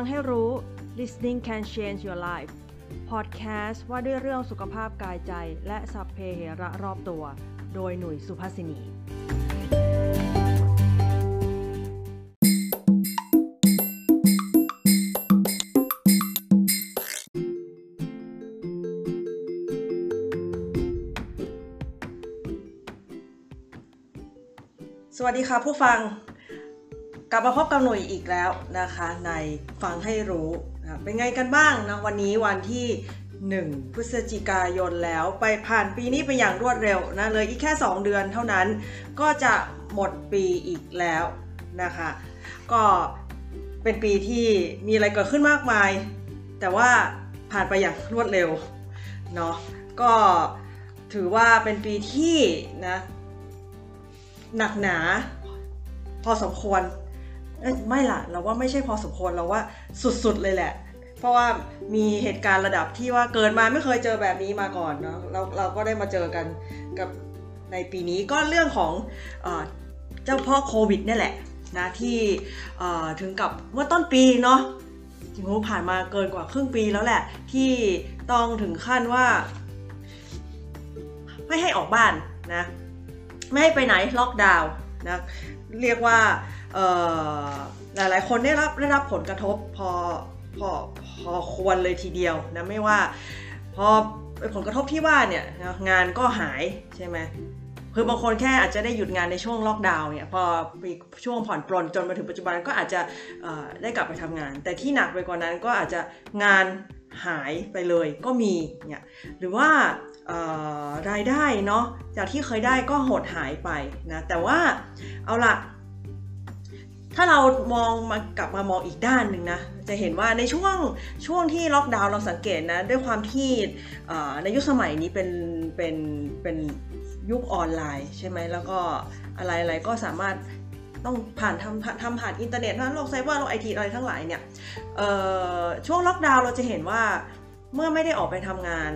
ฟังให้รู้ listening can change your life podcast ว่าด้วยเรื่องสุขภาพกายใจ และสัพเพเหระรอบตัว โดยหนุ่ยสุภาษินีสวัสดีค่ะผู้ฟัง กลับมาพบกับหน่วยอีกแล้วนะคะในฟังให้รู้นะเป็นไงกันบ้างนะวันนี้วันที่ 1 พฤศจิกายนแล้วไปผ่านปีนี้ไปอย่างรวดเร็วนะเลยอีกแค่ 2 เดือนเท่านั้นก็จะหมดปีอีกแล้วนะคะก็เป็นปีที่มีอะไรเกิดขึ้นมากมาย แต่ว่าผ่านไปอย่างรวดเร็วเนาะก็ถือว่าเป็นปีที่นะหนักหนาพอสมควร ไม่ล่ะ เราว่าไม่ใช่พอสมควรเราว่าสุดๆเลยแหละ เพราะว่ามีเหตุการณ์ระดับที่ว่าเกิดมาไม่เคยเจอแบบนี้มาก่อนเนาะเราเราก็ได้มาเจอกันกับในปีนี้ก็เรื่องของเอเจ้าพ่อโควิดนี่แหละนะที่ถึงกับเมื่อต้นปีเนาะจริงๆผ่านมาเกินกว่าครึ่งปีแล้วแหละ ที่ต้องถึงขั้นว่าไม่ให้ออกบ้านนะ ไม่ให้ไปไหนล็อกดาวน์นะเรียกว่า หลายๆคนได้รับได้รับผลกระทบพอพอพอควรเลยทีเดียวนะไม่ว่าพอผลกระทบที่ว่าเนี่ยงานก็หายใช่ไหมคือบางคนแค่อาจจะได้หยุดงานในช่วงล็อกดาวน์เนี่ยพอช่วงผ่อนปลนจนมาถึงปัจจุบันก็อาจจะได้กลับไปทำงาน แต่ที่หนักไปกว่านั้นก็อาจจะงานหายไปเลยก็มีเนี่ยหรือว่ารายได้เนาะจากที่เคยได้ก็หดหายไปนะแต่ว่าเอาละ ถ้าเรามองมากลับมามองอีกด้านหนึ่งนะ จะเห็นว่าในช่วงช่วงที่ล็อกดาวน์เราสังเกตนะ ด้วยความที่ในยุคสมัยนี้เป็นเป็นเป็นยุคออนไลน์ใช่ไหมแล้วก็อะไรๆก็สามารถต้องผ่านทำทำผ่านอินเทอร์เน็ตนะโลกไซเบอร์โลกไอทีอะไรทั้งหลายเนี่ยช่วงล็อกดาวน์เราจะเห็นว่าเมื่อไม่ได้ออกไปทำงาน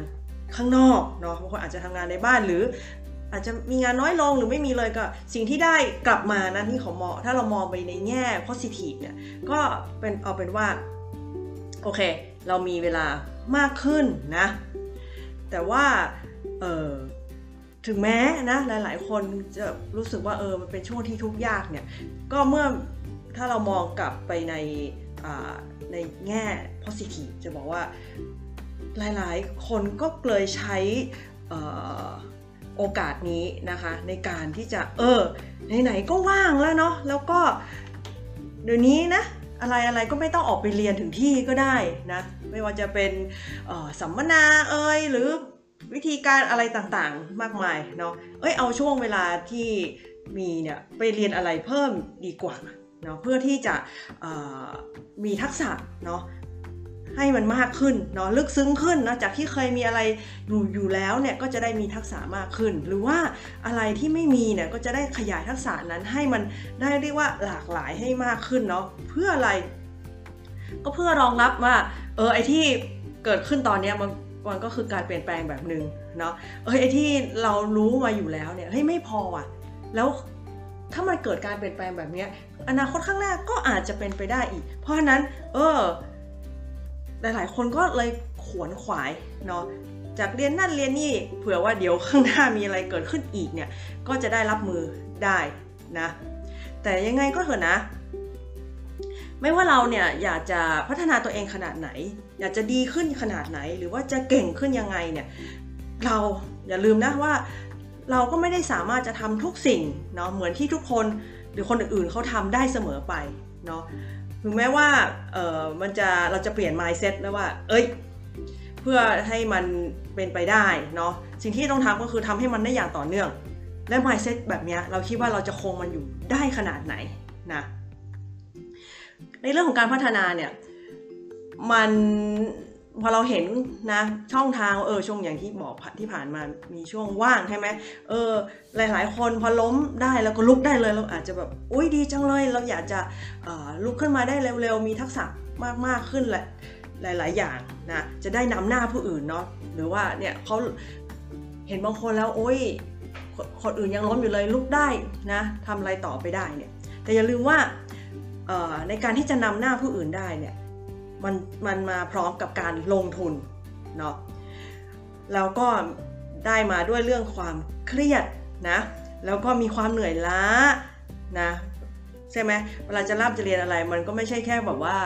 ข้างนอกเนาะบางคนอาจจะทำงานในบ้านหรือ อาจจะมีงานน้อยลงหรือไม่มีเลยก็สิ่งที่ได้กลับมานะที่เขามองถ้าเรามองไปในแง่ positive เนี่ยก็เป็นเอาเป็นว่า โอเค เรามีเวลามากขึ้นนะ แต่ว่าเออถึงแม้นะหลาย ๆ คนจะรู้สึกว่าเออมันเป็นช่วงที่ทุกข์ยากเนี่ยก็เมื่อถ้าเรามองกลับไปในในแง่ positive จะบอกว่าหลาย ๆ คนก็เลยใช้ โอกาสนี้นะคะ ในการที่จะเออไหนๆก็ว่างแล้วเนาะแล้วก็เดี๋ยวนี้นะอะไรอะไรก็ไม่ต้องออกไปเรียนถึงที่ก็ได้นะไม่ว่าจะเป็นสัมมนาเอ่ยหรือวิธีการอะไรต่างๆมากมายเนาะเอ้ยเอาช่วงเวลาที่มีเนี่ยไปเรียนอะไรเพิ่มดีกว่าเนาะเพื่อที่จะมีทักษะเนาะ ให้มันมากขึ้นเนาะลึกซึ้งขึ้นนะจากที่เคยมีอะไรอยู่อยู่แล้วเนี่ยก็จะได้มีทักษะมากขึ้น หรือว่าอะไรที่ไม่มีเนี่ยก็จะได้ขยายทักษะนั้นให้มันได้เรียกว่าหลากหลายให้มากขึ้นเนาะเพื่ออะไร ก็เพื่อรองรับว่าเออไอที่เกิดขึ้นตอนนี้มันมันก็คือการเปลี่ยนแปลงแบบหนึ่งเนาะเออไอที่เรารู้มาอยู่แล้วเนี่ยเฮ้ยไม่พออะแล้วถ้ามันเกิดการเปลี่ยนแปลงแบบนี้อนาคตข้างหน้าก็อาจจะเป็นไปได้อีก เพราะฉะนั้น เออ หลาย ๆ คนก็เลยขวนขวายเนาะจากเรียนนั่นเรียนนี่เผื่อว่าเดี๋ยวข้างหน้ามีอะไรเกิดขึ้นอีกเนี่ยก็จะได้รับมือได้นะแต่ยังไงก็เถอะนะ ไม่ว่าเราเนี่ยอยากจะพัฒนาตัวเองขนาดไหน อยากจะดีขึ้นขนาดไหน หรือว่าจะเก่งขึ้นยังไงเนี่ยเราอย่าลืมนะว่าเราก็ไม่ได้สามารถจะทำทุกสิ่งเนาะเหมือนที่ทุกคนหรือคนอื่นๆเขาทำได้เสมอไปเนาะ ถึงแม้ว่าเออมันจะเราจะเปลี่ยน mindset แล้วว่า เอ้ย เพื่อให้มันเป็นไปได้เนาะสิ่งที่ต้องทำก็คือทำให้มันได้อย่างต่อเนื่อง และ mindset แบบนี้เราคิดว่าเราจะคงมันอยู่ได้ขนาดไหนนะในเรื่องของการพัฒนาเนี่ยมัน พอเราเห็นนะช่องทางเออช่วงอย่างที่บอกที่ผ่านมามีช่วงว่างใช่ไหมเออหลาย ๆ คนพอล้มได้แล้วก็ลุกได้เลยเราอาจจะแบบอุ้ยดีจังเลย เราอยากจะลุกขึ้นมาได้เร็ว ๆ มีทักษะมากๆขึ้นแหละหลาย ๆ อย่างนะจะได้นำหน้าผู้อื่นเนาะหรือว่าเนี่ยเขาเห็นบางคนแล้วโอ้ยคนอื่นยังล้มอยู่เลยลุกได้นะทำอะไรต่อไปได้เนี่ยแต่อย่าลืมว่าในการที่จะนำหน้าผู้อื่นได้เนี่ย มันมันมาพร้อมกับการลงทุนเนาะแล้วก็ได้มาด้วยเรื่องความเครียดนะแล้วก็มีความเหนื่อยล้านะใช่ไหมเวลาจะร่ำจะเรียนอะไรมันก็ไม่ใช่แค่แบบว่า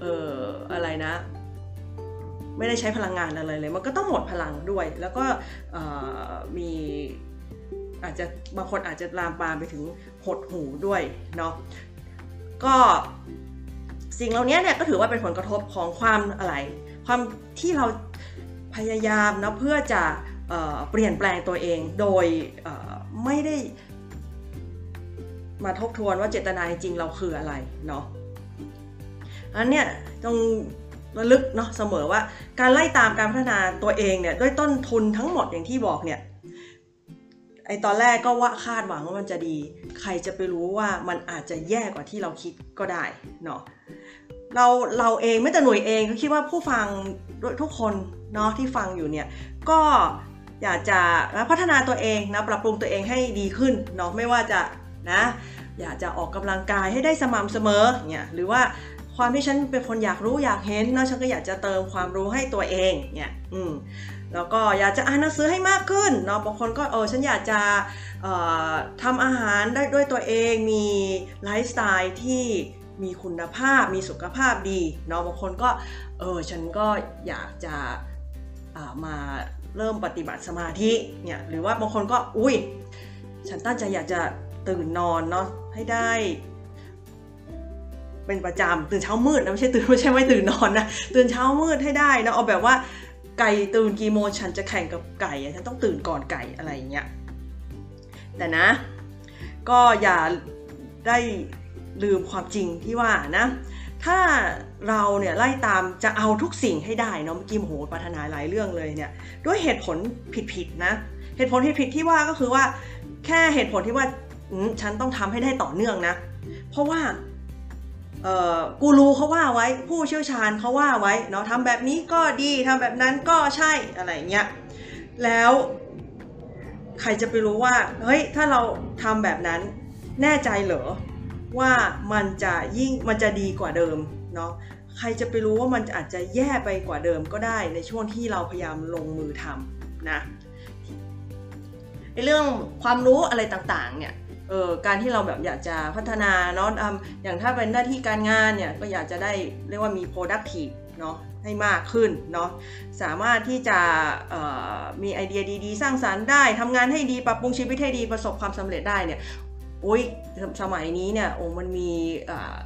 เอออะไรนะ ไม่ได้ใช้พลังงานอะไรเลย มันก็ต้องหมดพลังด้วย แล้วก็มีอาจจะบางคนอาจจะลามปามไปถึงหดหูด้วยเนาะก็ สิ่งเหล่านี้เนี่ยก็ถือว่าเป็นผลกระทบของความอะไร ความที่เราพยายามนะเพื่อจะเเปลี่ยนแปลงตัวเองโดยไม่ได้มาทบทวนว่าเจตนาจริงเราคืออะไรเนาะอันเนี้ยต้องระลึกเนาะเสมอว่าการไล่ตามการพัฒนาตัวเองเนี่ยด้วยต้นทุนทั้งหมดอย่างที่บอกเนี่ยไอตอนแรกก็ว่าคาดหวังว่ามันจะดี ใครจะไปรู้ว่ามันอาจจะแย่กว่าที่เราคิดก็ได้เนาะ เราเราเองไม่แต่หน่วยเองก็คิดว่าผู้ฟังทุกคนเนาะที่ฟังอยู่เนี่ยก็อยากจะพัฒนาตัวเองนะปรับปรุงตัวเองให้ดีขึ้นเนาะไม่ว่าจะนะอยากจะออกกำลังกายให้ได้สม่ำเสมอเนี่ยหรือว่าความที่ฉันเป็นคนอยากรู้อยากเห็นเนาะฉันก็อยากจะเติมความรู้ให้ตัวเองเนี่ยอืมแล้วก็อยากจะอ่านหนังสือให้มากขึ้นเนาะบางคนก็เออฉันอยากจะทำอาหารได้ด้วยตัวเองมีไลฟ์สไตล์ที่ มีคุณภาพ มีสุขภาพดีเนาะบางคนก็เออฉันก็อยากจะมาเริ่มปฏิบัติสมาธิเนี่ยหรือว่าบางคนก็อุ้ยฉันตั้งใจอยากจะตื่นนอนเนาะให้ได้ เป็นประจำตื่นเช้ามืดนะไม่ใช่ตื่นไม่ใช่ไม่ตื่นนอนนะตื่นเช้ามืดให้ได้นะเอาแบบว่าไก่ตื่นกี่โมงฉันจะแข่งกับไก่ฉันต้องตื่นก่อนไก่อะไรอย่างเงี้ยแต่นะ ก็อย่าได้ ลืมความจริงที่ว่านะ ถ้าเราเนี่ยไล่ตามจะเอาทุกสิ่งให้ได้เนาะเมื่อกี้โหปรารถนาหลายเรื่องเลยเนี่ยด้วยเหตุผลผิดๆนะเหตุผลผิดๆที่ว่าก็คือว่าแค่เหตุผลที่ว่าฉันต้องทำให้ได้ต่อเนื่องนะ เพราะว่ากูรูเขาว่าไว้ผู้เชี่ยวชาญเขาว่าไว้เนาะทำแบบนี้ก็ดีทำแบบนั้นก็ใช่อะไรเงี้ยแล้วใครจะไปรู้ว่าเฮ้ยถ้าเราทำแบบนั้นแน่ใจเหรอ ว่ามันจะยิ่งมันจะดีกว่าเดิมเนาะใครจะไปรู้ว่ามันอาจจะแย่ไปกว่าเดิมก็ได้ในช่วงที่เราพยายามลงมือทำนะในเรื่องความรู้อะไรต่างๆเนี่ยเออการที่เราแบบอยากจะพัฒนาเนาะอย่างถ้าเป็นหน้าที่การงานเนี่ยก็อยากจะได้เรียกว่ามี productive เนาะให้มากขึ้นเนาะสามารถที่จะมีไอเดียดีๆ สร้างสารรค์ได้ทำงานให้ดีปรับปรุงชีวิตให้ดีประสบความสำเร็จได้เนี่ย อุ้ยสมัยนี้เนี่ยโอ้มันมี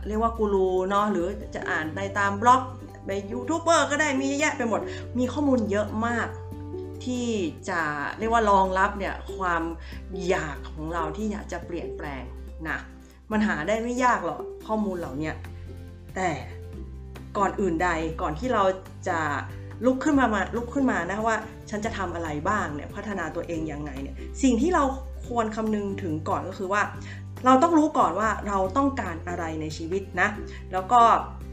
เรียกว่ากูรูเนาะหรือจะอ่านในตามบล็อกไปยูทูบเบอร์ก็ได้มีแยะไปหมด มีข้อมูลเยอะมากที่จะเรียกว่ารองรับเนี่ยความอยากของเราที่อยากจะเปลี่ยนแปลงนะมันหาได้ไม่ยากหรอกข้อมูลเหล่านี้แต่ก่อนอื่นใดก่อนที่เราจะลุกขึ้นมามาลุกขึ้นมานะว่าฉันจะทำอะไรบ้างเนี่ยพัฒนาตัวเองยังไงเนี่ยสิ่งที่เรา ควรคำนึงถึงก่อนก็คือว่า เราต้องรู้ก่อนว่าเราต้องการอะไรในชีวิตนะ แล้วก็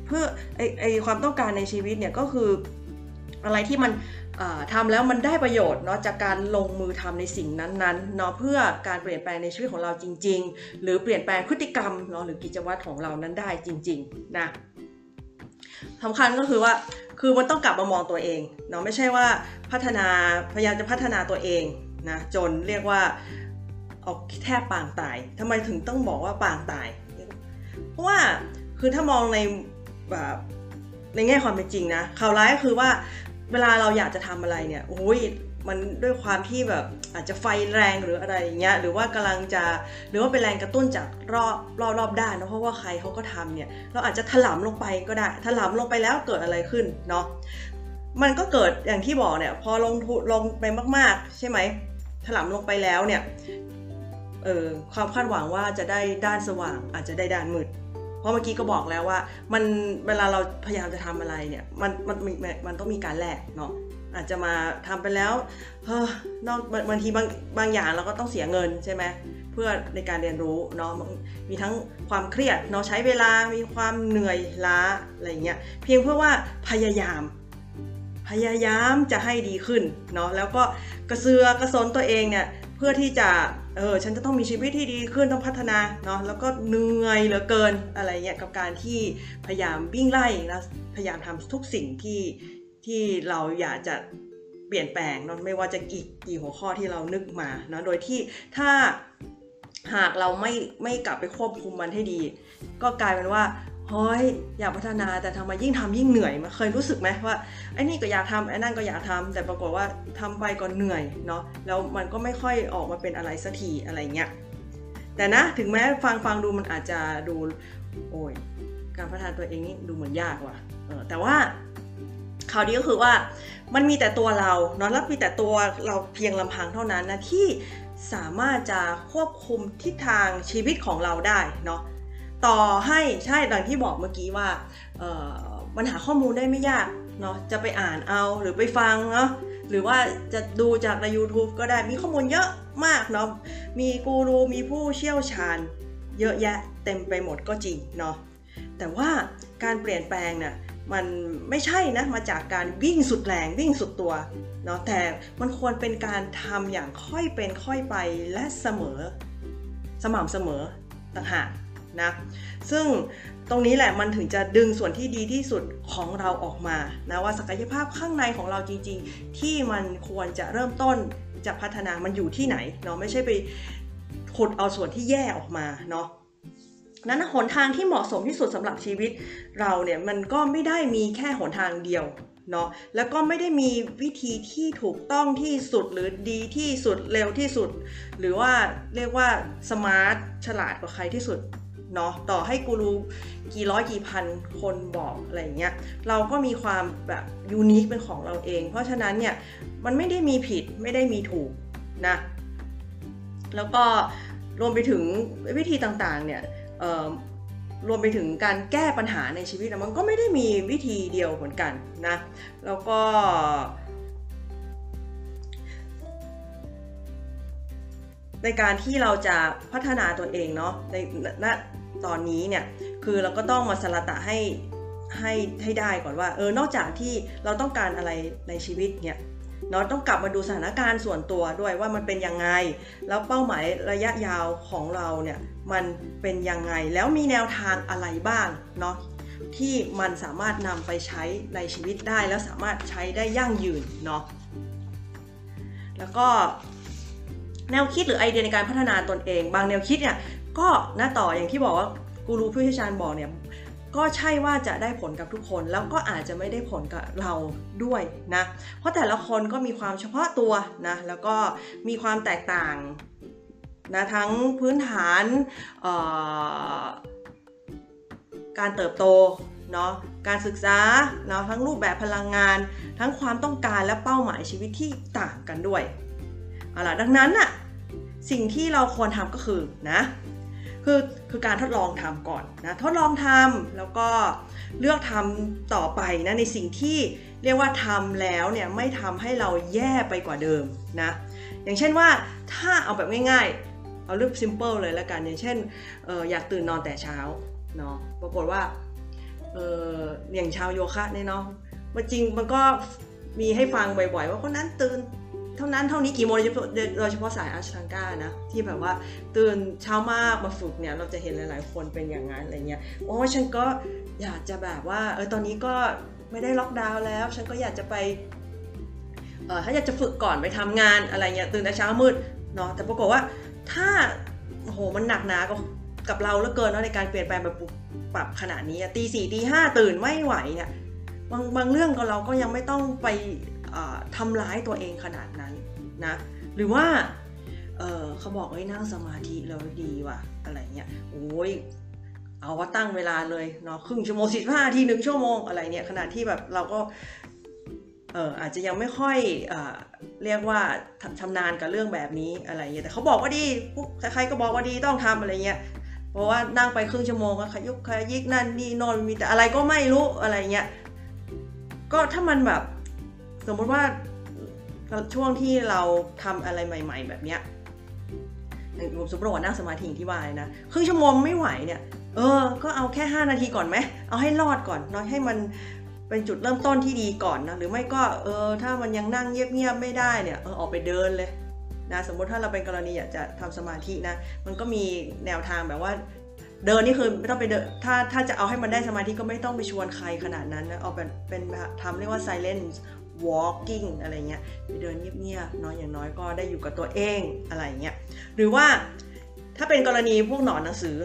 เพื่อไอไอความต้องการในชีวิตเนี่ยก็คืออะไรที่มันทำแล้วมันได้ประโยชน์เนาะจากการลงมือทำในสิ่งนั้นๆเนาะเพื่อการเปลี่ยนแปลงในชีวิตของเราจริง ๆ หรือเปลี่ยนแปลงพฤติกรรมเนาะหรือกิจวัตรของเรานั้นได้จริงๆนะสำคัญก็คือว่าคือมันต้องกลับมามองตัวเองเนาะไม่ใช่ว่าพัฒนาพยายามจะพัฒนาตัวเองนะจนเรียกว่า เอาแทบปางตายทำไมถึงต้องบอกว่าปางตาย เพราะว่าคือถ้ามองในแบบในแง่ความเป็นจริงนะข่าวร้ายก็คือว่าเวลาเราอยากจะทำอะไรเนี่ยโอ้ยมันด้วยความที่แบบอาจจะไฟแรงหรืออะไรอย่างเงี้ยหรือว่ากำลังจะหรือว่าเป็นแรงกระตุ้นจากรอบรอบรอบด้านนะเพราะว่าใครเขาก็ทำเนี่ยเราอาจจะถลำลงไปก็ได้ถลำลงไปแล้วเกิดอะไรขึ้นเนาะมันก็เกิดอย่างที่บอกเนี่ยพอลงทุนลงไปมาก ๆ ใช่ไหมถลำลงไปแล้วเนี่ย เออความคาดหวังว่าจะได้ด้านสว่าง อาจจะได้ด้านมืดเพราะเมื่อกี้ก็บอกแล้วว่า มันเวลาเราพยายามจะทำอะไรเนี่ยมันมันมันต้องมีการแลกเนาะอาจจะมาทำไปแล้วเฮ้อนอกบางทีบางบางอย่างเราก็ต้องเสียเงินใช่ไหมเพื่อในการเรียนรู้เนาะมีทั้งความเครียดเนาะใช้เวลามีความเหนื่อยล้าอะไรเงี้ยเพียงเพื่อว่าพยายาม พยายามจะให้ดีขึ้นเนาะแล้วก็กระเสือกระสนตัวเองเนี่ย เพื่อที่จะเออฉันจะต้องมีชีวิตที่ดีขึ้นต้องพัฒนาเนาะแล้วก็เหนื่อยเหลือเกินอะไรเงี้ยกับการที่พยายามวิ่งไล่แล้วพยายามทำทุกสิ่งที่ที่เราอยากจะเปลี่ยนแปลงเนาะไม่ว่าจะกี่กี่หัวข้อที่เรานึกมาเนาะโดยที่ถ้าหากเราไม่ไม่กลับไปควบคุมมันให้ดี ก็กลายเป็นว่า เฮ้ยอยากพัฒนาแต่ทำไมยิ่งทำยิ่งเหนื่อยมาเคยรู้สึกไหมว่าไอ้นี่ก็อยากทำไอ้นั่นก็อยากทำแต่ปรากฏว่าทำไปก็เหนื่อยเนาะแล้วมันก็ไม่ค่อยออกมาเป็นอะไรสักทีอะไรเงี้ยแต่นะถึงแม้ฟังฟังดูมันอาจจะดูโอ้ยการพัฒนาตัวเองนี่ดูเหมือนยากว่ะเออแต่ว่าข่าวดีก็คือว่ามันมีแต่ตัวเราเนาะแล้วมีแต่ตัวเราเพียงลำพังเท่านั้นนะที่สามารถจะควบคุมทิศทางชีวิตของเราได้เนาะ ต่อให้ใช่ดังที่บอกเมื่อกี้ว่าเออมันหาข้อมูลได้ไม่ยากเนาะจะไปอ่านเอาหรือไปฟังเนาะหรือว่าจะดูจากใน YouTube ก็ได้มีข้อมูลเยอะมากเนาะมีกูรูมีผู้เชี่ยวชาญ เยอะแยะเต็มไปหมดก็จริงเนาะแต่ว่าการเปลี่ยนแปลงเนี่ยมันไม่ใช่นะมาจากการวิ่งสุดแรงวิ่งสุดตัวเนาะแต่มันควรเป็นการทำอย่างค่อยเป็นค่อยไปและเสมอ สม่ำเสมอต่างหาก นะซึ่งตรงนี้แหละมันถึงจะดึงส่วนที่ดีที่สุดของเราออกมานะว่าศักยภาพข้างในของเราจริง ๆ ที่มันควรจะเริ่มต้นจะพัฒนามันอยู่ที่ไหนเนาะไม่ใช่ไปขุดเอาส่วนที่แย่ออกมาเนาะนั้นหนทางที่เหมาะสมที่สุดสำหรับชีวิตเราเนี่ยมันก็ไม่ได้มีแค่หนทางเดียวเนาะแล้วก็ไม่ได้มีวิธีที่ถูกต้องที่สุดหรือดีที่สุดเร็วที่สุด หรือว่าเรียกว่าสมาร์ทฉลาดกว่าใครที่สุด เนาะต่อให้กูรูกี่ร้อยกี่พันคนบอกอะไรเงี้ยเราก็มีความแบบยูนิคเป็นของเราเอง เพราะฉะนั้นเนี่ยมันไม่ได้มีผิดไม่ได้มีถูกนะแล้วก็รวมไปถึงวิธีต่างๆเนี่ยรวมไปถึงการแก้ปัญหาในชีวิตมันก็ไม่ได้มีวิธีเดียวเหมือนกันนะแล้วก็ในการที่เราจะพัฒนาตัวเองเนาะในณ ตอนนี้เนี่ยคือเราก็ต้องมาสละตะให้ให้ให้ได้ก่อนว่าเออนอกจากที่เราต้องการอะไรในชีวิตเนี่ยเนาะต้องกลับมาดูสถานการณ์ส่วนตัวด้วยว่ามันเป็นยังไง แล้วเป้าหมายระยะยาวของเราเนี่ยมันเป็นยังไงแล้วมีแนวทางอะไรบ้างเนาะที่มันสามารถนำไปใช้ในชีวิตได้แล้วสามารถใช้ได้ยั่งยืนเนาะแล้วก็แนวคิดหรือไอเดียในการพัฒนาตนเอง บางแนวคิดเนี่ย ก็หน้าต่ออย่างที่บอกว่ากูรูผู้เชี่ยวชาญบอกเนี่ยก็ใช่ว่าจะได้ผลกับทุกคนแล้วก็อาจจะไม่ได้ผลกับเราด้วยนะ เพราะแต่ละคนก็มีความเฉพาะตัวนะ แล้วก็มีความแตกต่างนะทั้งพื้นฐานการเติบโตเนาะการศึกษาเนาะทั้งรูปแบบพลังงาน ทั้งความต้องการและเป้าหมายชีวิตที่ต่างกันด้วยเอาล่ะดังนั้นน่ะสิ่งที่เราควรทำก็คือนะ คือคือการทดลองทำก่อนนะทดลองทำแล้วก็เลือกทำต่อไปนะในสิ่งที่เรียกว่าทำแล้วเนี่ยไม่ทำให้เราแย่ไปกว่าเดิมนะอย่างเช่นว่าถ้าเอาแบบง่ายๆ เอาเรื่อง simple เลยล้วกันอย่างเช่นอออยากตื่นนอนแต่เช้าเนาะปรากฏว่าอออย่างชาวโยคะเนี่ยเนาะมันจริงมันก็มีให้ฟังบ่อยๆ ว่าคนนั้นตื่น เท่านั้นเท่านี้กี่โมงโดยเฉพาะสายอาชังก้านะที่แบบว่าตื่นเช้ามากมาฝึกเนี่ยเราจะเห็นหลาย ๆ คนเป็นอย่างนั้นอะไรเงี้ยโอ้ฉันก็อยากจะแบบว่าเออตอนนี้ก็ไม่ได้ล็อกดาวน์แล้ว ฉันก็อยากจะไปเออถ้าอยากจะฝึกก่อนไปทำงานอะไรเงี้ยตื่นแต่เช้ามืดเนาะแต่ปรากฏว่าถ้าโอ้โหมันหนักหนากับกับเราเหลือเกินเนาะในการเปลี่ยนแปลงแบบปรับขนาดนี้ตีสี่ตีห้าตื่นไม่ไหวเนี่ยบางบางเรื่องก็เราก็ยังไม่ต้องไป ทำร้ายตัวเองขนาดนั้นนะหรือว่าเเขาบอกให้นั่งสมาธิแล้วดีว่ะอะไรเงี้ยโอ้ยเอาว่าตั้งเวลาเลยเนาะครึ่งชั่วโมงสิบห้าทีหนึ่งชั่วโมงอะไรเนี่ยขณะที่แบบเราก็เอออาจจะยังไม่ค่อยเอเรียกว่าชำนาญกับเรื่องแบบนี้อะไรเงี้ยแต่เขาบอกว่าดีใครๆก็บอกว่าดีต้องทำอะไรเงี้ยเพราะว่านั่งไปครึ่งชั่วโมงก็ขยุกขยิกนั่นนี่นอนมีแต่อะไรก็ไม่รู้อะไรเงี้ยก็ถ้ามันแบบ สมมติว่าช่วงที่เราทำอะไรใหม่ ๆ แบบเนี้ยผมสมมติว่านั่งสมาธิที่วายนะครึ่งชั่วโมงไม่ไหวเนี่ยเออ ก็เอาแค่ 5 นาทีก่อนไหม เอาให้รอดก่อนเนาะให้มันเป็นจุดเริ่มต้นที่ดีก่อนนะ หรือไม่ก็เออถ้ามันยังนั่งเงียบๆไม่ได้เนี่ยเออออกไปเดินเลยนะสมมติถ้าเราเป็นกรณีอยากจะทำสมาธินะ มันก็มีแนวทางแบบว่า เดินนี่คือไม่ต้องไปเดินถ้าถ้าจะเอาให้มันได้สมาธิก็ไม่ต้องไปชวนใครขนาดนั้นนะเอาเป็นเป็นทำเรียกว่า silent walking อะไรเงี้ยไปเดินเงียบๆเนาะอย่างน้อยก็ได้อยู่กับตัวเองอะไรเงี้ยหรือว่าถ้าเป็นกรณีพวกหนอนหนังสือ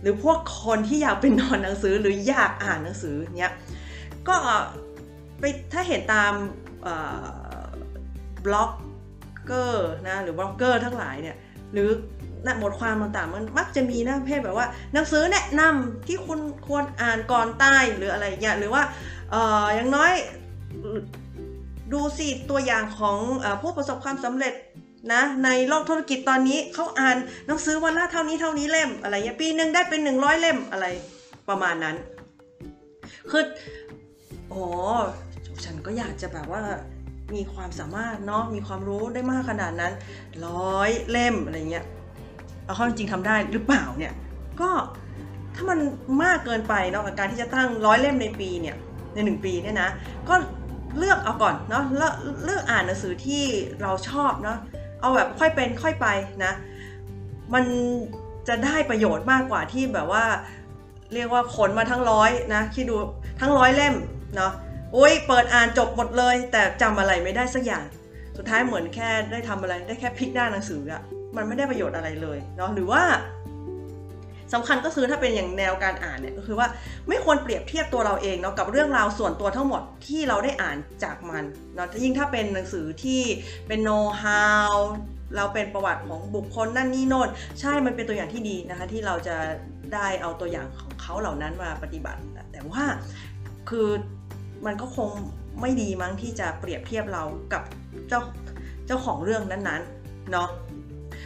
หรือพวกคนที่อยากเป็นหนอนหนังสือหรืออยากอ่านหนังสือเนี้ยก็ไปถ้าเห็นตามบล็อกเกอร์นะหรือบล็อกเกอร์ทั้งหลายเนี่ยหรือนะบทความต่างๆมันมักจะมีนะเพจแบบว่า หนังสือแนะนำที่คุณควรอ่านก่อนตายหรืออะไรอย่างเงี้ยหรือว่าออย่างน้อย ดูสิตัวอย่างของอผู้ประสบความสำเร็จนะในโลกธุรกิจตอนนี้เขาอ่านหนังสือวันละเท่านี้เท่านี้เล่มอะไรเงี้ยปีหนึ่งได้เป็นหนึ่งร้อยเล่มอะไรประมาณนั้น คือโอ้ฉันก็อยากจะแบบว่ามีความสามารถเนาะมีความรู้ได้มากขนาดนั้นร้อยเล่มอะไรเงี้ยเอาข้าจริงทำได้หรือเปล่าเนี่ยก็ถ้ามันมากเกินไปเนาะกับการที่จะตั้งร้อยเล่มในปีเนี่ยในหนึ่งปีเนี่ยนะก็ เลือกเอาก่อนเนาะเลือกอ่านหนังสือที่เราชอบเนาะเอาแบบค่อยเป็นค่อยไปนะ มันจะได้ประโยชน์มากกว่าที่แบบว่า เรียกว่าขนมาทั้งร้อยนะคิดดูทั้งร้อยเล่มเนาะโอ้ยเปิดอ่านจบหมดเลย แต่จำอะไรไม่ได้สักอย่าง สุดท้ายเหมือนแค่ได้ทำอะไรได้แค่พลิกหน้าหนังสืออะมันไม่ได้ประโยชน์อะไรเลยเนาะหรือว่า สำคัญก็คือถ้าเป็นอย่างแนวการอ่านเนี่ยก็คือว่าไม่ควรเปรียบเทียบตัวเราเองเนาะกับเรื่องราวส่วนตัวทั้งหมดที่เราได้อ่านจากมันเนาะยิ่งถ้าเป็นหนังสือที่เป็นโน้ตฮาวเราเป็นประวัติของบุคคลนั่นนี่โน่นใช่มันเป็นตัวอย่างที่ดีนะคะที่เราจะได้เอาตัวอย่างของเขาเหล่านั้นมาปฏิบัติ แต่ว่าคือมันก็คงไม่ดีมั้งที่จะเปรียบเทียบเรากับเจ้าเจ้าของเรื่องนั้นๆเนาะ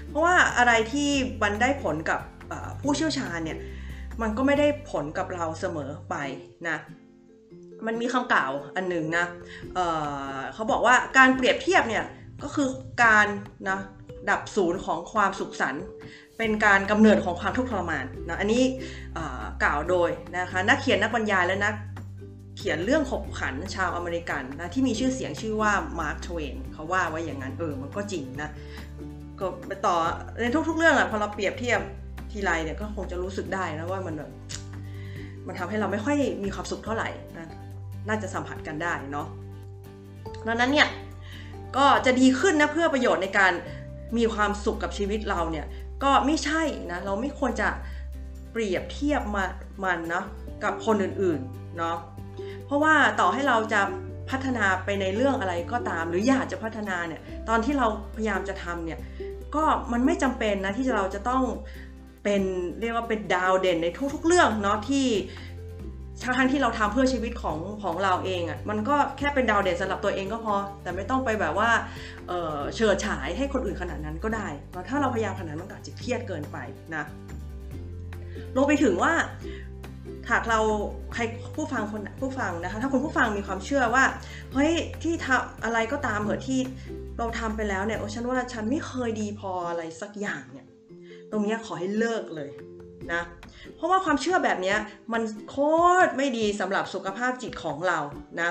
เพราะว่าอะไรที่มันได้ผลกับ ผู้เชี่ยวชาญเนี่ยมันก็ไม่ได้ผลกับเราเสมอไปนะมันมีคำกล่าวอันหนึ่งนะเเขาบอกว่าการเปรียบเทียบเนี่ยก็คือการนะดับศูนย์ของความสุขสันต์เป็นการกำเนิดของความทุกข์ทรมานนะอันนี้กล่าวโดยนะคะนักเขียนนักบรรยายและนักเขียนเรื่องขบขันชาวอเมริกันนะที่มีชื่อเสียงชื่อว่ามาร์คทเวนเขาว่าไว้อย่างนั้นเออมันก็จริงนะก็ไปต่อในทุกๆเรื่องอะพอเราเปรียบเทียบ ทีไรเนี่ยก็คงจะรู้สึกได้นะว่ามันแบบมันทำให้เราไม่ค่อยมีความสุขเท่าไหร่นะน่าจะสัมผัสกันได้เนาะดังนั้นเนี่ยก็จะดีขึ้นนะเพื่อประโยชน์ในการมีความสุขกับชีวิตเราเนี่ยก็ไม่ใช่นะเราไม่ควรจะเปรียบเทียบมามันนะกับคนอื่นๆเนาะเพราะว่าต่อให้เราจะพัฒนาไปในเรื่องอะไรก็ตาม หรืออยากจะพัฒนาเนี่ยตอนที่เราพยายามจะทำเนี่ยก็มันไม่จำเป็นนะที่เราจะต้อง เป็นเรียกว่าเป็นดาวเด่นในทุกๆเรื่องเนาะที่ทั้งที่เราทำเพื่อชีวิตของของเราเองอะ่ะมันก็แค่เป็นดาวเด่นสำหรับตัวเองก็พอ แต่ไม่ต้องไปแบบว่าเเฉิดฉายให้คนอื่นขนาดนั้นก็ได้เพราะถ้าเราพยายามขนาดนั้นมันอาจจะเครียดเกินไปนะลงไปถึงว่าหากเราใครผู้ฟังคนผู้ฟังนะคะถ้าคุณผู้ฟังมีความเชื่อว่าเฮ้ยที่ทำอะไรก็ตามเหอะที่เราทำไปแล้วเนี่ยโอ้ฉันว่าฉันไม่เคยดีพออะไรสักอย่างเนี่ย ตรงนี้ขอให้เลิกเลยนะเพราะว่าความเชื่อแบบนี้มันโคตรไม่ดีสำหรับสุขภาพจิตของเรานะ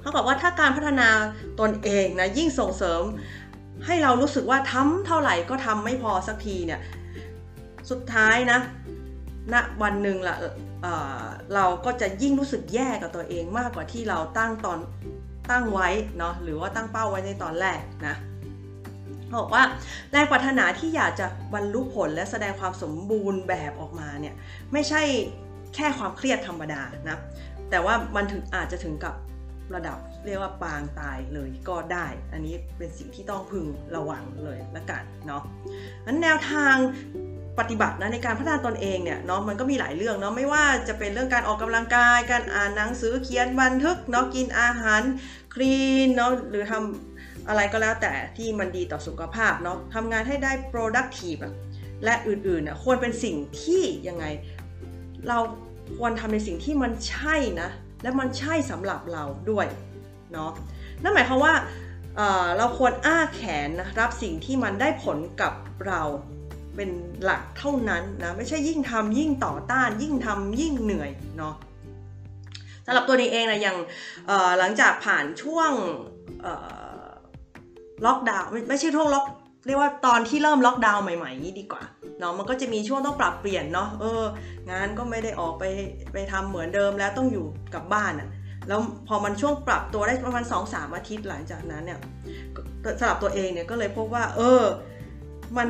เขาบอกว่าถ้าการพัฒนาตนเองนะยิ่งส่งเสริมให้เรารู้สึกว่าทำเท่าไหร่ก็ทำไม่พอสักทีเนี่ยสุดท้ายนะณนะวันหนึ่งละเเราก็จะยิ่งรู้สึกแย่กับตัวเองมากกว่าที่เราตั้งตอนตั้งไว้เนาะหรือว่าตั้งเป้าไว้ในตอนแรกนะ บอกว่าแรงปรารถนาที่อยากจะบรรลุผลและแสดงความสมบูรณ์แบบออกมาเนี่ยไม่ใช่แค่ความเครียดธรรมดานะแต่ว่ามันถึงอาจจะถึงกับระดับเรียกว่าปางตายเลยก็ได้ อันนี้เป็นสิ่งที่ต้องพึงระวังเลยละกันเนาะอันแนวทางปฏิบัตินะในการพัฒนาตนเองเนี่ยเนาะมันก็มีหลายเรื่องเนาะไม่ว่าจะเป็นเรื่องการออกกำลังกาย การอ่านหนังสือเขียนบันทึกเนาะกินอาหารคลีนเนาะหรือทำ อะไรก็แล้วแต่ที่มันดีต่อสุขภาพเนาะทำงานให้ได้ productive และอื่นๆเนี่ยควรเป็นสิ่งที่ยังไง เราควรทำในสิ่งที่มันใช่นะ และมันใช่สำหรับเราด้วยเนาะนั่นหมายความว่าเเราควรอ้าแขนนะรับสิ่งที่มันได้ผลกับเราเป็นหลักเท่านั้นนะไม่ใช่ยิ่งทำยิ่งต่อต้าน ยิ่งทำยิ่งเหนื่อยเนาะสำหรับตัวนี้เองนะอย่างหลังจากผ่านช่วง ล็อกดาวน์ไม่ใช่ช่วงล็อกเรียกว่าตอนที่เริ่มล็อกดาวน์ใหม่ๆนี้ดีกว่าเนาะมันก็จะมีช่วงต้องปรับเปลี่ยนเนาะเอองานก็ไม่ได้ออกไปไปทำเหมือนเดิมแล้วต้องอยู่กับบ้านอะ่ะแล้วพอมันช่วงปรับตัวได้ประมาณ2อสามอาทิตย์หลังจากนั้นเนี่ยสำหรับตัวเองเนี่ยก็เลยพบว่า เออ มัน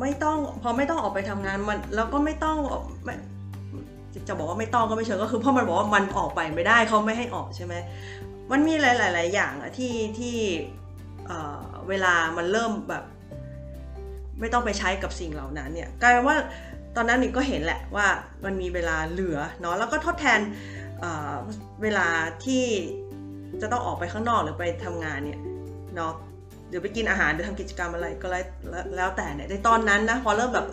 ไม่ต้องพอไม่ต้องออกไปทำงานมันแล้วก็ไม่ต้องไม่จะบอกว่าไม่ต้องก็ไม่เชิงก็คือเพราะมันบอกว่ามันออกไปไม่ได้เขาไม่ให้ออกใช่ไหมมันมีหลาย ๆ อย่างอะที่ที่ เวลามันเริ่มแบบไม่ต้องไปใช้กับสิ่งเหล่านั้นเนี่ยกลายเป็นว่าตอนนั้นนิงก็เห็นแหละว่ามันมีเวลาเหลือเนาะแล้วก็ทดแทนเเวลาที่จะต้องออกไปข้างนอกหรือไปทำงานเนี่ยเนาะหรือไปกินอาหารหรือทำกิจกรรมอะไรก็แล้วแต่เนี่ยในตอนนั้นนะพอเริ่มแบบ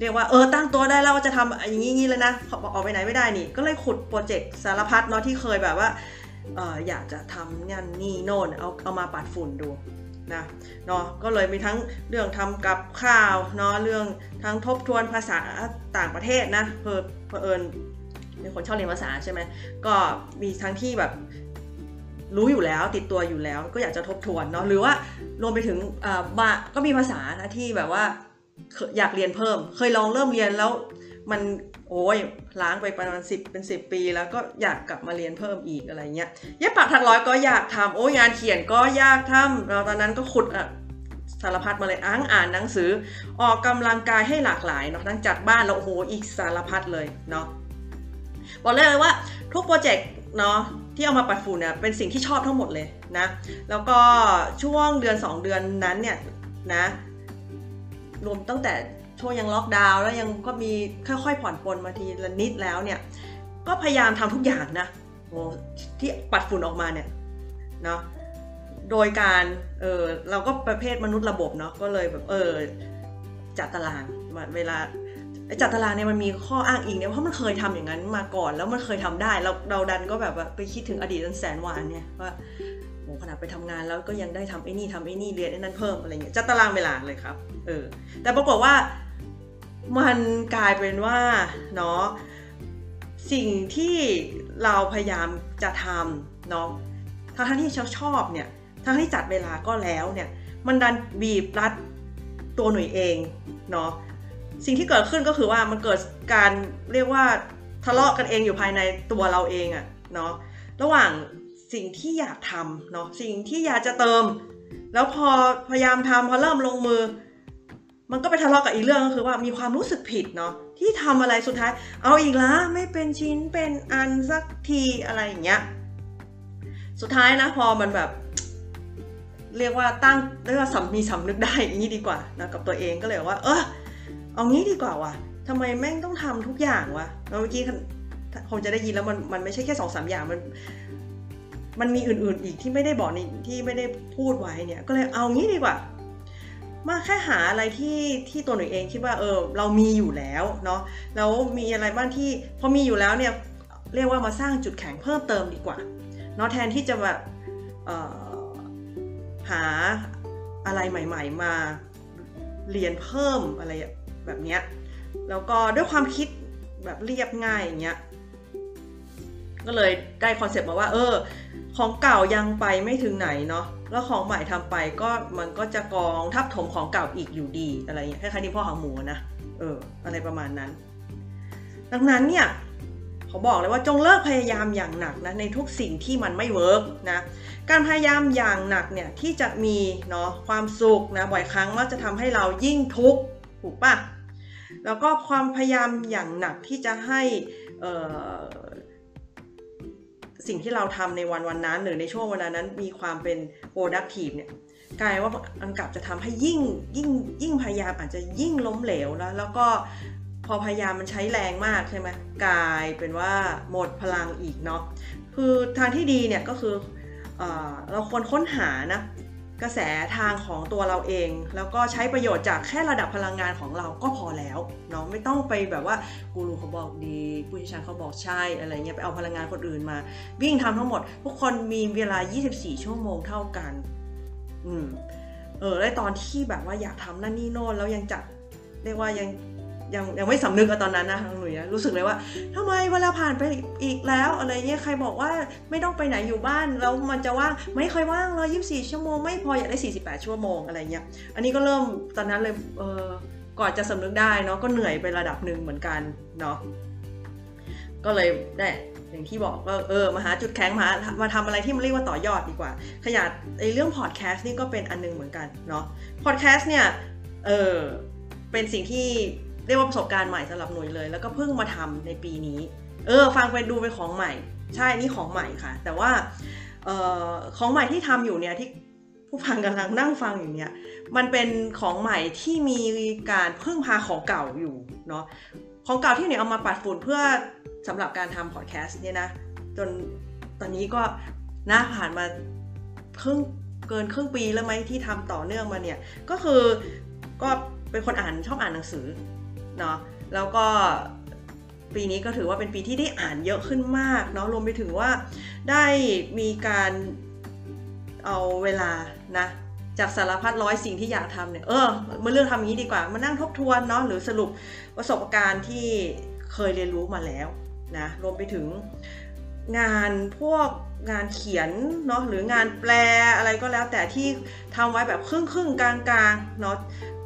เรียกว่าเออตั้งตัวได้แล้วว่าจะทำอย่างนี้เลยนะออกไปไหนไม่ได้นี่ ก็เลยขุดโปรเจกต์สารพัดเนาะที่เคยแบบว่า อออยากจะทำงานนี่โน่นเอาเอามาปัดฝุ่นดูนะเนาะก็เลยมีทั้งเรื่องทำกับข้าวเนาะเรื่องทั้งทบทวนภาษาต่างประเทศนะเพอเพอเอิญเป็นคนชอบเรียนภาษาใช่ไหมก็มีทั้งที่แบบรู้อยู่แล้วติดตัวอยู่แล้วก็อยากจะทบทวนเนาะหรือว่ารวมไปถึงบาก็มีภาษานะที่แบบว่าอยากเรียนเพิ่ม เคยลองเริ่มเรียนแล้ว มันโอ้ยล้างไปประมาณสิบเป็นสิบปี แล้วก็อยากกลับมาเรียนเพิ่มอีกอะไรเงี้ยเย็บปักถักร้อยก็อยากทำโอ้ยงานเขียนก็อยากทำเราตอนนั้นก็ขุดอะสารพัดมาเลยอ้างอ่านหนังสือ ออกกำลังกายให้หลากหลายเนาะทั้งจัดบ้านแล้วโอ้โหอีกสารพัดเลยเนาะบอกเลยว่าทุกโปรเจกต์เนาะที่เอามาปัดฝุ่นเนี่ยเป็นสิ่งที่ชอบทั้งหมดเลยนะแล้วก็ช่วงเดือน 2 เดือนนั้นเนี่ยนะรวมตั้งแต่ ช่วงยังล็อกดาวน์แล้วยังก็มีค่อยๆผ่อนปลนมาทีละนิดแล้วเนี่ย ก็พยายามทำทุกอย่างนะโอ้ที่ปัดฝุ่นออกมาเนี่ยเนาะโดยการเออเราก็ประเภทมนุษย์ระบบเนาะก็เลยแบบเออจัดตารางเวลาจัดตารางเนี่ยมันมีข้ออ้างอิงเนี่ยเพราะมันเคยทำอย่างนั้นมาก่อน แล้วมันเคยทำได้เราเราดันก็แบบไปคิดถึงอดีตแสนหวานเนี่ยว่าโหขนาดไปทำงานแล้วก็ยังได้ทำไอ้นี่ทำไอ้นี่เรียนไอ้นั่นเพิ่มอะไรเงี้ยจัดตารางเวลาเลยครับเออแต่ปรากฏว่า มันกลายเป็นว่าเนาะสิ่งที่เราพยายามจะทำเนาะทั้งที่ชอบเนี่ยทั้งที่จัดเวลาก็แล้วเนี่ยมันดันบีบรัดตัวหน่วยเองเนาะสิ่งที่เกิดขึ้นก็คือว่ามันเกิดการเรียกว่าทะเลาะกันเองอยู่ภายในตัวเราเองอะเนาะระหว่างสิ่งที่อยากทำเนาะสิ่งที่อยากจะเติม แล้วพอพยายามทำพอเริ่มลงมือ มันก็ไปทะเลาะกับอีกเรื่องก็คือว่ามีความรู้สึกผิดเนาะที่ทำอะไรสุดท้าย เอาอีกละไม่เป็นชิ้นเป็นอันสักทีอะไรอย่างเงี้ยสุดท้ายนะพอมันแบบ เรียกว่าตั้งเรียกว่าสำมีสำนึกได้อย่างนี้ดีกว่านะกับตัวเองก็เลยว่า เออเอางี้ดีกว่าวะทำไมแม่งต้องทำทุกอย่างวะเมื่อกี้คงจะได้ยินแล้วมันมันไม่ใช่แค่สองสามอย่างมันมันมีอื่นๆอีกที่ไม่ได้บอกนี่ที่ไม่ได้พูดไว้เนี่ย ก็เลยเอางี้ดีกว่า มาแค่หาอะไรที่ที่ตัวหนูเองคิดว่าเออเรามีอยู่แล้วเนาะแล้วมีอะไรบ้างที่พอมีอยู่แล้วเนี่ยเรียกว่ามาสร้างจุดแข็งเพิ่มเติมดีกว่าเนาะแทนที่จะแบบหาอะไรใหม่ ๆ มาเรียนเพิ่มอะไรแบบเนี้ยแล้วก็ด้วยความคิดแบบเรียบง่ายอย่างเงี้ยก็เลยได้คอนเซปต์มาว่า เออ ของเก่ายังไปไม่ถึงไหนเนาะ แล้วของใหม่ทำไปก็มันก็จะกองทับถมของเก่าอีกอยู่ดีอะไรเงี้ยคล้ายๆที่พอกหางหมูนะเอออะไรประมาณนั้น ดังนั้นเนี่ยเขาบอกเลยว่าจงเลิกพยายามอย่างหนักนะในทุกสิ่งที่มันไม่ work นะการพยายามอย่างหนักเนี่ยที่จะมีเนาะความสุขนะบ่อยครั้งว่าจะทำให้เรายิ่งทุกข์ถูกปะแล้วก็ความพยายามอย่างหนักที่จะให้ สิ่งที่เราทำในวันวันนั้น หรือในช่วงเวลานั้นมีความเป็น productive เนี่ยกลายว่าอังกับจะทำให้ยิ่งยิ่งยิ่งพยายามอาจจะยิ่งล้มเหลวแล้วแล้วก็พอพยายามมันใช้แรงมากใช่ไหมกลายเป็นว่าหมดพลังอีกเนาะคือทางที่ดีเนี่ยก็คือเอเราควรค้นหานะ กระแสทางของตัวเราเอง แล้วก็ใช้ประโยชน์จากแค่ระดับพลังงานของเราก็พอแล้วเนาะไม่ต้องไปแบบว่ากูรูเขาบอกดีผู้เชี่ยวชาญเขาบอกใช่อะไรเงี้ยไปเอาพลังงานคนอื่นมา วิ่งทำทั้งหมด ทุกคนมีเวลา 24 ชั่วโมงเท่ากัน อืมเออแล้วตอนที่แบบว่าอยากทำนั่นนี่โน่นแล้วยังจัดเรียกว่ายัง ยังยังไม่สำนึกอะตอนนั้นนะหนุ่ยรู้สึกเลยว่าทำไมเวลาผ่านไปอีกแล้วอะไรเงี้ยใครบอกว่าไม่ต้องไปไหนอยู่บ้านแล้วมันจะว่างไม่ค่อยว่างเลยยี่สิบสี่ชั่วโมงไม่พออยากได้สี่สิบแปดชั่วโมงอะไรเงี้ยอันนี้ก็เริ่มตอนนั้นเลยเออก่อนจะสำนึกได้เนาะก็เหนื่อยไประดับหนึ่งเหมือนกันเนาะก็เลยได้อย่างที่บอกก็เออมาหาจุดแข็งมามาทำอะไรที่มันเรียกว่าต่อยอดดีกว่า ขยายไอเรื่องพอดแคสต์นี่ก็เป็นอันนึงเหมือนกันเนาะพอดแคสต์เนี่ยเออเป็นสิ่งที่ เรียกว่าประสบการณ์ใหม่สำหรับหนุ่ยเลย แล้วก็เพิ่งมาทำในปีนี้ เออ ฟังไปดูเป็นของใหม่ ใช่นี่ของใหม่ค่ะ แต่ว่าออของใหม่ที่ทำอยู่เนี่ยที่ผู้ฟังกำลังนั่งฟังอยู่เนี่ยมันเป็นของใหม่ที่มีการพึ่งพาของเก่าอยู่เนาะของเก่าที่เนี่ยเอามาปัดฝุ่นเพื่อสำหรับการทำพอดแคสต์เนี่ยนะจนตอนนี้ก็นะผ่านมาครึ่งเกินครึ่งปีแล้วไหมที่ทำต่อเนื่องมาเนี่ยก็คือก็เป็นคนอ่านชอบอ่านหนังสือ เนาะแล้วก็ปีนี้ก็ถือว่าเป็นปีที่ได้อ่านเยอะขึ้นมากเนาะรวมไปถึงว่าได้มีการเอาเวลานะจากสารพัดร้อยสิ่งที่อยากทำเนี่ยเออมาเลือกทำอย่างนี้ดีกว่ามานั่งทบทวนเนาะหรือสรุปประสบการณ์ที่เคยเรียนรู้มาแล้วนะรวมไปถึงงานพวก งานเขียนเนาะหรืองานแปลอะไรก็แล้ว แต่ที่ทำไว้แบบครึ่งครึ่งกลางกลางเนาะ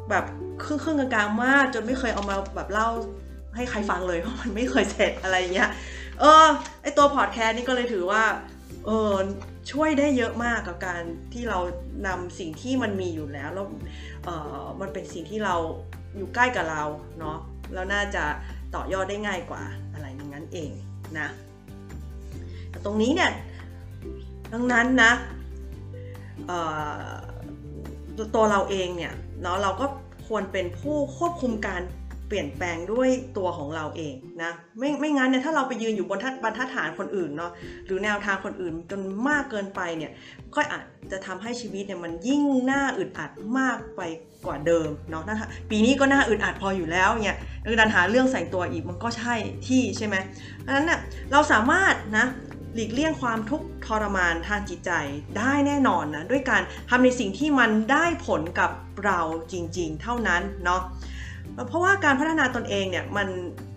แบบครึ่งครึ่งกลางกลางมาก จนไม่เคยเอามาแบบเล่าให้ใครฟังเลยเพราะมันไม่เคยเสร็จอะไรเงี้ยเออไอตัวพอดแคสต์นี่ก็เลยถือว่าเออช่วยได้เยอะมากกับการที่เรานำสิ่งที่มันมีอยู่แล้วแล้วเออมันเป็นสิ่งที่เราอยู่ใกล้กับเราเนาะแล้วน่าจะต่อยอดได้ง่ายกว่าอะไรอย่างนั้นเองนะตรงนี้เนี่ย ดังนั้นนะตัวเราเองเนี่ยเนาะเราก็ควรเป็นผู้ควบคุมการเปลี่ยนแปลงด้วยตัวของเราเองนะไม่ไม่งั้นเนี่ยถ้าเราไปยืนอยู่บนบรรทัดฐานคนอื่นเนาะหรือแนวทางคนอื่นจนมากเกินไปเนี่ยก็อาจจะทำให้ชีวิตเนี่ยมันยิ่งน่าอึดอัดมากไปกว่าเดิมเนาะปีนี้ก็น่าอึดอัดพออยู่แล้วเนี่ยดันหาเรื่องใส่ตัวอีกมันก็ใช่ที่ใช่ไหมเพราะฉะนั้นเนี่ยเราสามารถนะ หลีกเลี่ยงความทุกข์ทรมานทางจิตใจได้แน่นอนนะ ด้วยการทำในสิ่งที่มันได้ผลกับเราจริงๆ เท่านั้นเนาะเพราะว่าการพัฒนาตนเองเนี่ยมัน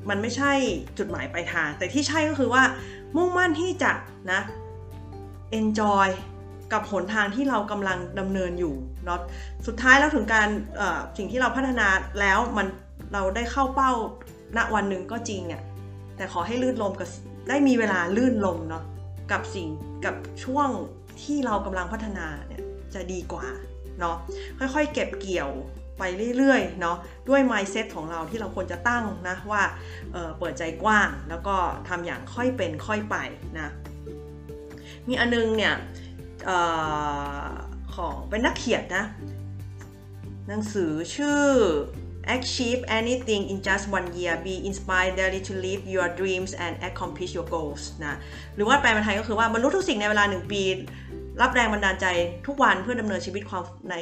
มันไม่ใช่จุดหมายปลายทาง แต่ที่ใช่ก็คือว่า มุ่งมั่นที่จะนะ enjoy กับหนทางที่เรากำลังดำเนินอยู่เนาะสุดท้ายแล้วถึงการสิ่งที่เราพัฒนาแล้วมันเราได้เข้าเป้าณวันหนึ่งก็จริงเนี่ยแต่ขอให้ลื่นลมกับได้มีเวลาลื่นลมเนาะ กับสิ่งกับช่วงที่เรากำลังพัฒนาเนี่ยจะดีกว่าเนาะค่อยๆ เก็บเกี่ยวไปเรื่อยๆเนาะด้วย mindset ของเราที่เราควรจะตั้งนะว่าเเปิดใจกว้างแล้วก็ทำอย่างค่อยเป็นค่อยไปนะมีอันนึงเนี่ยออของเป็นนักเขียนนะหนังสือชื่อ Achieve anything in just one year be inspired daily to live your dreams and accomplish your goals นะหรือว่าแปลเป็นไทยก็คือว่าบรรลุทุกสิ่งในเวลาหนึ่งปี รับแรงบันดาลใจทุกวันเพื่อดำเนินชีวิตความใน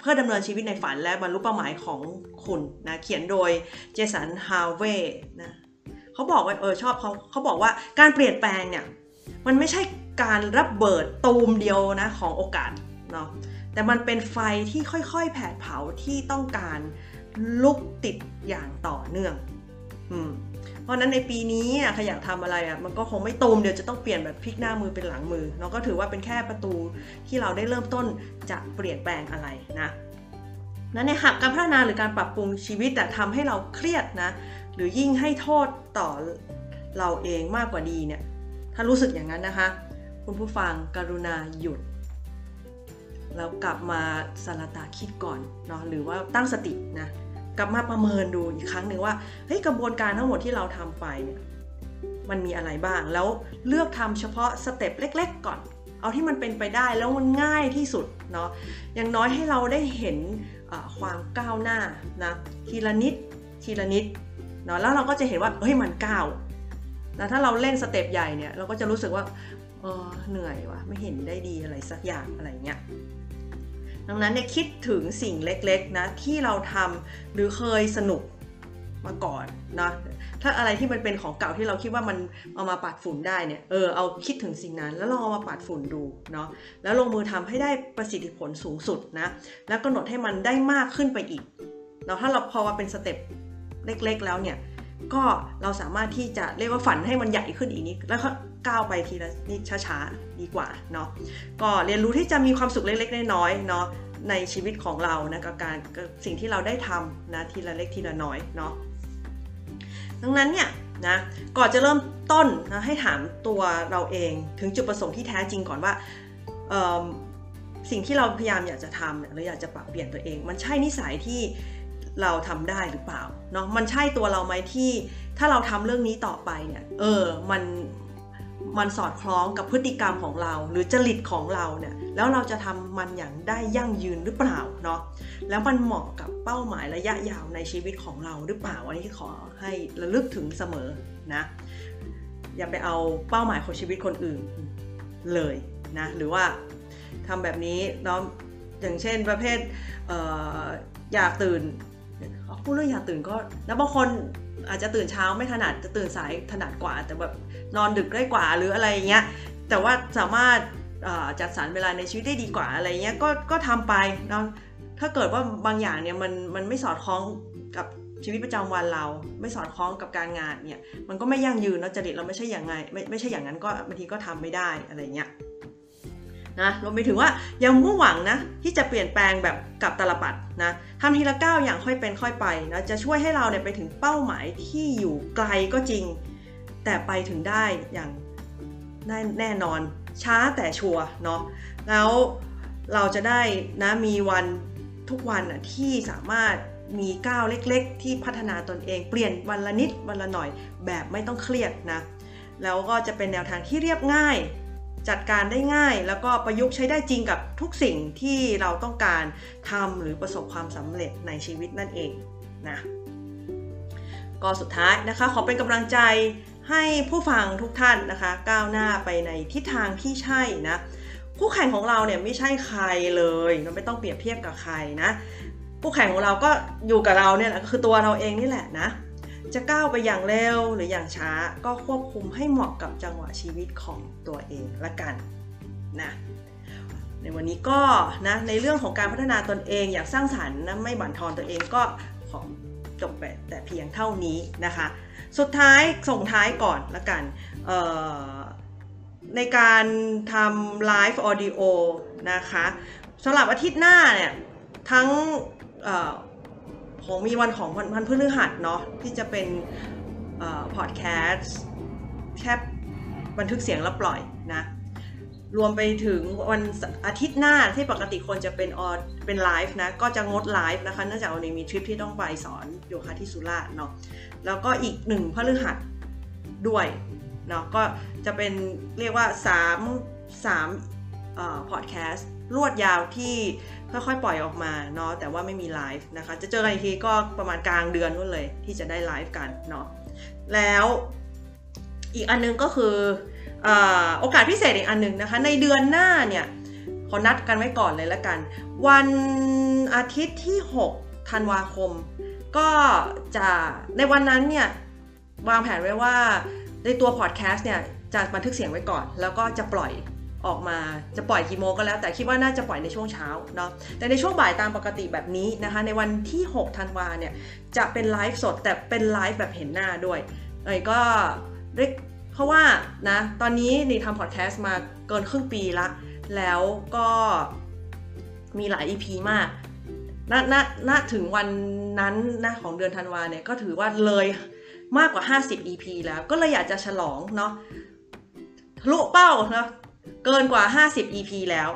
เพื่อดำเนินชีวิตในฝันและบรรลุเป้าหมายของคุณนะเขียนโดยเจสันฮาวเวย์นะเขาบอกว่าเออชอบเขาเขาบอกว่าการเปลี่ยนแปลงเนี่ย มันไม่ใช่การรับเบิดตูมเดียวนะของโอกาสเนาะแต่มันเป็นไฟที่ค่อยๆ แผดเผาที่ต้องการ ลุกติดอย่างต่อเนื่องอืมเพราะนั้นในปีนี้อะใครอยากทำอะไรอะมันก็คงไม่ตูมเดี๋ยวจะต้องเปลี่ยนแบบพลิกหน้ามือเป็นหลังมือเนาะก็ถือว่าเป็นแค่ประตูที่เราได้เริ่มต้นจะเปลี่ยนแปลงอะไรนะนั้นในหักการพัฒนาหรือการปรับปรุงชีวิตแต่ทำให้เราเครียดนะหรือยิ่งให้โทษต่อเราเองมากกว่าดีเนี่ยถ้ารู้สึกอย่างนั้นนะคะ คุณผู้ฟังกรุณาหยุด แล้วกลับมาสารตาคิดก่อนเนาะหรือว่าตั้งสตินะ กลับมาประเมินดูอีกครั้งหนึ่งว่าเฮ้ยกระบวนการทั้งหมดที่เราทำไปเนี่ยมันมีอะไรบ้าง แล้วเลือกทำเฉพาะสเต็ปเล็ก ๆ ก่อน เอาที่มันเป็นไปได้แล้วมันง่ายที่สุดเนาะอย่างน้อยให้เราได้เห็นความก้าวหน้านะทีละนิดทีละนิดเนาะแล้วเราก็จะเห็นว่าเฮ้ยมันก้าวนะถ้าเราเล่นสเต็ปใหญ่เนี่ยเราก็จะรู้สึกว่าเออเหนื่อยว่ะไม่เห็นได้ดีอะไรสักอย่างอะไรเงี้ย ดังนั้นเนี่ยคิดถึงสิ่งเล็กๆนะที่เราทำหรือเคยสนุกมาก่อนนะถ้าอะไรที่มันเป็นของเก่าที่เราคิดว่ามันเอามาปัดฝุ่นได้เนี่ยเออเอาคิดถึงสิ่งนั้น แล้วลองเอามาปัดฝุ่นดูเนาะแล้วลงมือทำให้ได้ประสิทธิผลสูงสุดนะแล้วกำหนดให้มันได้มากขึ้นไปอีกเนาะถ้าเราพอมาเป็นสเต็ปเล็กๆ แล้วเนี่ย ก็เราสามารถที่จะเรียกว่าฝันให้มันใหญ่ขึ้นอีกนิดแล้วก็ก้าวไปทีละนิดช้าๆดีกว่าเนาะก็เรียนรู้ที่จะมีความสุขเล็กๆน้อยๆเนาะในชีวิตของเรานะกับการกับสิ่งที่เราได้ทำนะทีละเล็กทีละน้อยเนาะดังนั้นเนี่ยนะก่อนจะเริ่มต้นนะให้ถามตัวเราเองถึงจุดประสงค์ที่แท้จริงก่อนว่าสิ่งที่เราพยายามอยากจะทำหรืออยากจะปรับเปลี่ยนตัวเอง มันใช่นิสัยที่ เราทำได้หรือเปล่าเนาะมันใช่ตัวเราไหมที่ถ้าเราทำเรื่องนี้ต่อไปเนี่ยเออมันมันสอดคล้องกับพฤติกรรมของเรา หรือจริตของเราเนี่ยแล้วเราจะทำมันอย่างได้ยั่งยืนหรือเปล่าเนาะแล้วมันเหมาะกับเป้าหมายระยะยาวในชีวิตของเราหรือเปล่าอันนี้ขอให้ระลึกถึงเสมอนะอย่าไปเอาเป้าหมายของชีวิตคนอื่นเลยนะหรือว่าทำแบบนี้เนาะอย่างเช่นประเภทอออยากตื่น พูดเรื่องอยากตื่นก็แล้วบางคนอาจจะตื่นเช้าไม่ถนัดจะตื่นสายถนัดกว่า แต่แบบนอนดึกได้กว่าหรืออะไรเงี้ยแต่ว่าสามารถจัดสรรเวลาในชีวิตได้ดีกว่าอะไรเงี้ยก็ก็ทำไปเนาะถ้าเกิดว่าบางอย่างเนี่ยมันมันไม่สอดคล้องกับชีวิตประจำวันเรา ไม่สอดคล้องกับการงานเนี่ยมันก็ไม่ยั่งยืนเนาะจริตเราไม่ใช่อย่างไงไม่ไม่ใช่อย่างนั้นก็บางทีก็ทำไม่ได้อะไรเงี้ย นะรวมไปถึงว่ายังมุ่งหวังนะที่จะเปลี่ยนแปลงแบบกับตลปัดนะทำทีละก้าวอย่างค่อยเป็นค่อยไปนะจะช่วยให้เราเนี่ยไปถึงเป้าหมายที่อยู่ไกลก็จริง แต่ไปถึงได้อย่างแน่นอนช้าแต่ชัวร์เนาะแล้วเราจะได้นะมีวันทุกวันอะที่สามารถมีก้าวเล็กๆ ที่พัฒนาตนเองเปลี่ยนวันละนิดวันละหน่อยแบบไม่ต้องเครียดนะแล้วก็จะเป็นแนวทางที่เรียบง่าย จัดการได้ง่าย แล้วก็ประยุกต์ใช้ได้จริงกับทุกสิ่งที่เราต้องการทำหรือประสบความสำเร็จในชีวิตนั่นเองนะก็สุดท้ายนะคะขอเป็นกำลังใจให้ผู้ฟังทุกท่านนะคะ ก้าวหน้าไปในทิศทางที่ใช่นะคู่แข่งของเราเนี่ยไม่ใช่ใครเลยเราไม่ต้องเปรียบเทียบกับใครนะคู่แข่งของเราก็อยู่กับเราเนี่ยแหละก็คือตัวเราเองนี่แหละนะ จะก้าวไปอย่างเร็วหรืออย่างช้าก็ควบคุมให้เหมาะกับจังหวะชีวิตของตัวเองละกันนะในวันนี้ก็นะในเรื่องของการพัฒนาตนเองอย่างสร้างสรรค์นะไม่บั่นทอนตัวเองก็ขอจบไปแต่เพียงเท่านี้นะคะ สุดท้ายส่งท้ายก่อนละกันในการทำไลฟ์ออดิโอนะคะสำหรับอาทิตย์หน้าเนี่ยทั้ง ผมมีวันของพันพฤหัสเนาะที่จะเป็นพอดแคสต์แค่บันทึกเสียงแล้วปล่อยนะรวมไปถึงวันอาทิตย์หน้าที่ปกติคนจะเป็นออนเป็นไลฟ์นะ ก็จะงดไลฟ์นะคะ เนื่องจากวันนี้มีทริปที่ต้องไปสอนโยคะที่สุราษฎร์เนาะแล้วก็อีกหนึ่งพฤหัสด้วยเนาะก็จะเป็นเรียกว่า 3 3 พอดแคสต์รวดยาวที่ค่อยๆปล่อยออกมาเนาะแต่ว่าไม่มีไลฟ์นะคะ จะเจอกันอีกทีก็ประมาณกลางเดือนนู่นเลยที่จะได้ไลฟ์กันเนาะแล้วอีกอันนึงก็คือโอกาสพิเศษอีกอันนึงนะคะ ในเดือนหน้าเนี่ยขอนัดกันไว้ก่อนเลยละกัน วันอาทิตย์ที่ 6 ธันวาคม ก็จะในวันนั้นเนี่ยวางแผนไว้ว่าในตัวพอดแคสต์เนี่ยจะบันทึกเสียงไว้ก่อน แล้วก็จะปล่อย ออกมาจะปล่อยกี่โมงก็แล้ว แต่คิดว่าน่าจะปล่อยในช่วงเช้าเนาะแต่ในช่วงบ่ายตามปกติแบบนี้นะคะ ในวันที่6ธันวาเนี่ยจะเป็นไลฟ์สดแต่เป็นไลฟ์แบบเห็นหน้าด้วยเอ้ยก็เพราะว่านะตอนนี้นี่ทำพอดแคสต์มาเกินครึ่งปีละ แล้วก็มีหลาย EP มากณณณถึงวันนั้นนะของเดือนธันวาเนี่ยก็ถือว่าเลยมากกว่า 50 EP แล้วก็เลยอยากจะฉลองเนาะทะลุเป้าเนาะ เกินกว่า 50 EP แล้ว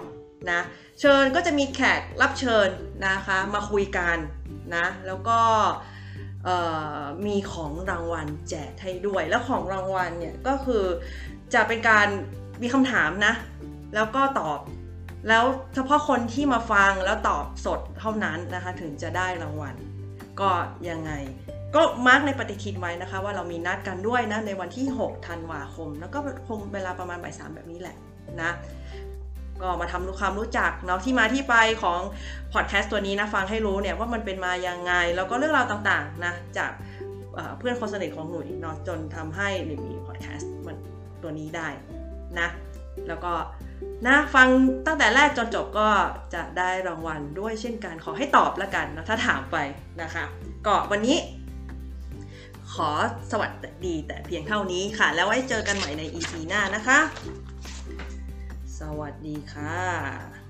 นะเชิญก็จะมีแขกรับเชิญนะคะมาคุยกันนะแล้วก็มีของรางวัลแจกให้ด้วย แล้วของรางวัลเนี่ยก็คือจะเป็นการมีคำถามนะ แล้วก็ตอบแล้วเฉพาะคนที่มาฟังแล้วตอบสดเท่านั้นนะคะถึงจะได้รางวัล ก็ยังไง ก็มาร์กในปฏิทินไว้นะคะ ว่าเรามีนัดกันด้วยนะในวันที่ 6 ธันวาคม แล้วก็คงเวลาประมาณบ่ายสามแบบนี้แหละ นะ ก็มาทำความรู้จักเนาะที่มาที่ไปของพอดแคสต์ตัวนี้นะฟังให้รู้เนี่ยว่ามันเป็นมายังไง แล้วก็เรื่องราวต่างๆนะจากเพื่อนคนสนิทของหนุ่ยเนาะจนทำให้หนุ่ยมีพอดแคสต์มันตัวนี้ได้นะแล้วก็นะฟังตั้งแต่แรกจนจบก็จะได้รางวัลด้วยเช่นกันขอให้ตอบล้วกันนะถ้าถามไปนะคะก็วันนี้ ขอสวัสดีแต่เพียงเท่านี้ค่ะ แล้วไว้เจอกันใหม่ใน EP หน้านะคะ สวัสดีค่ะ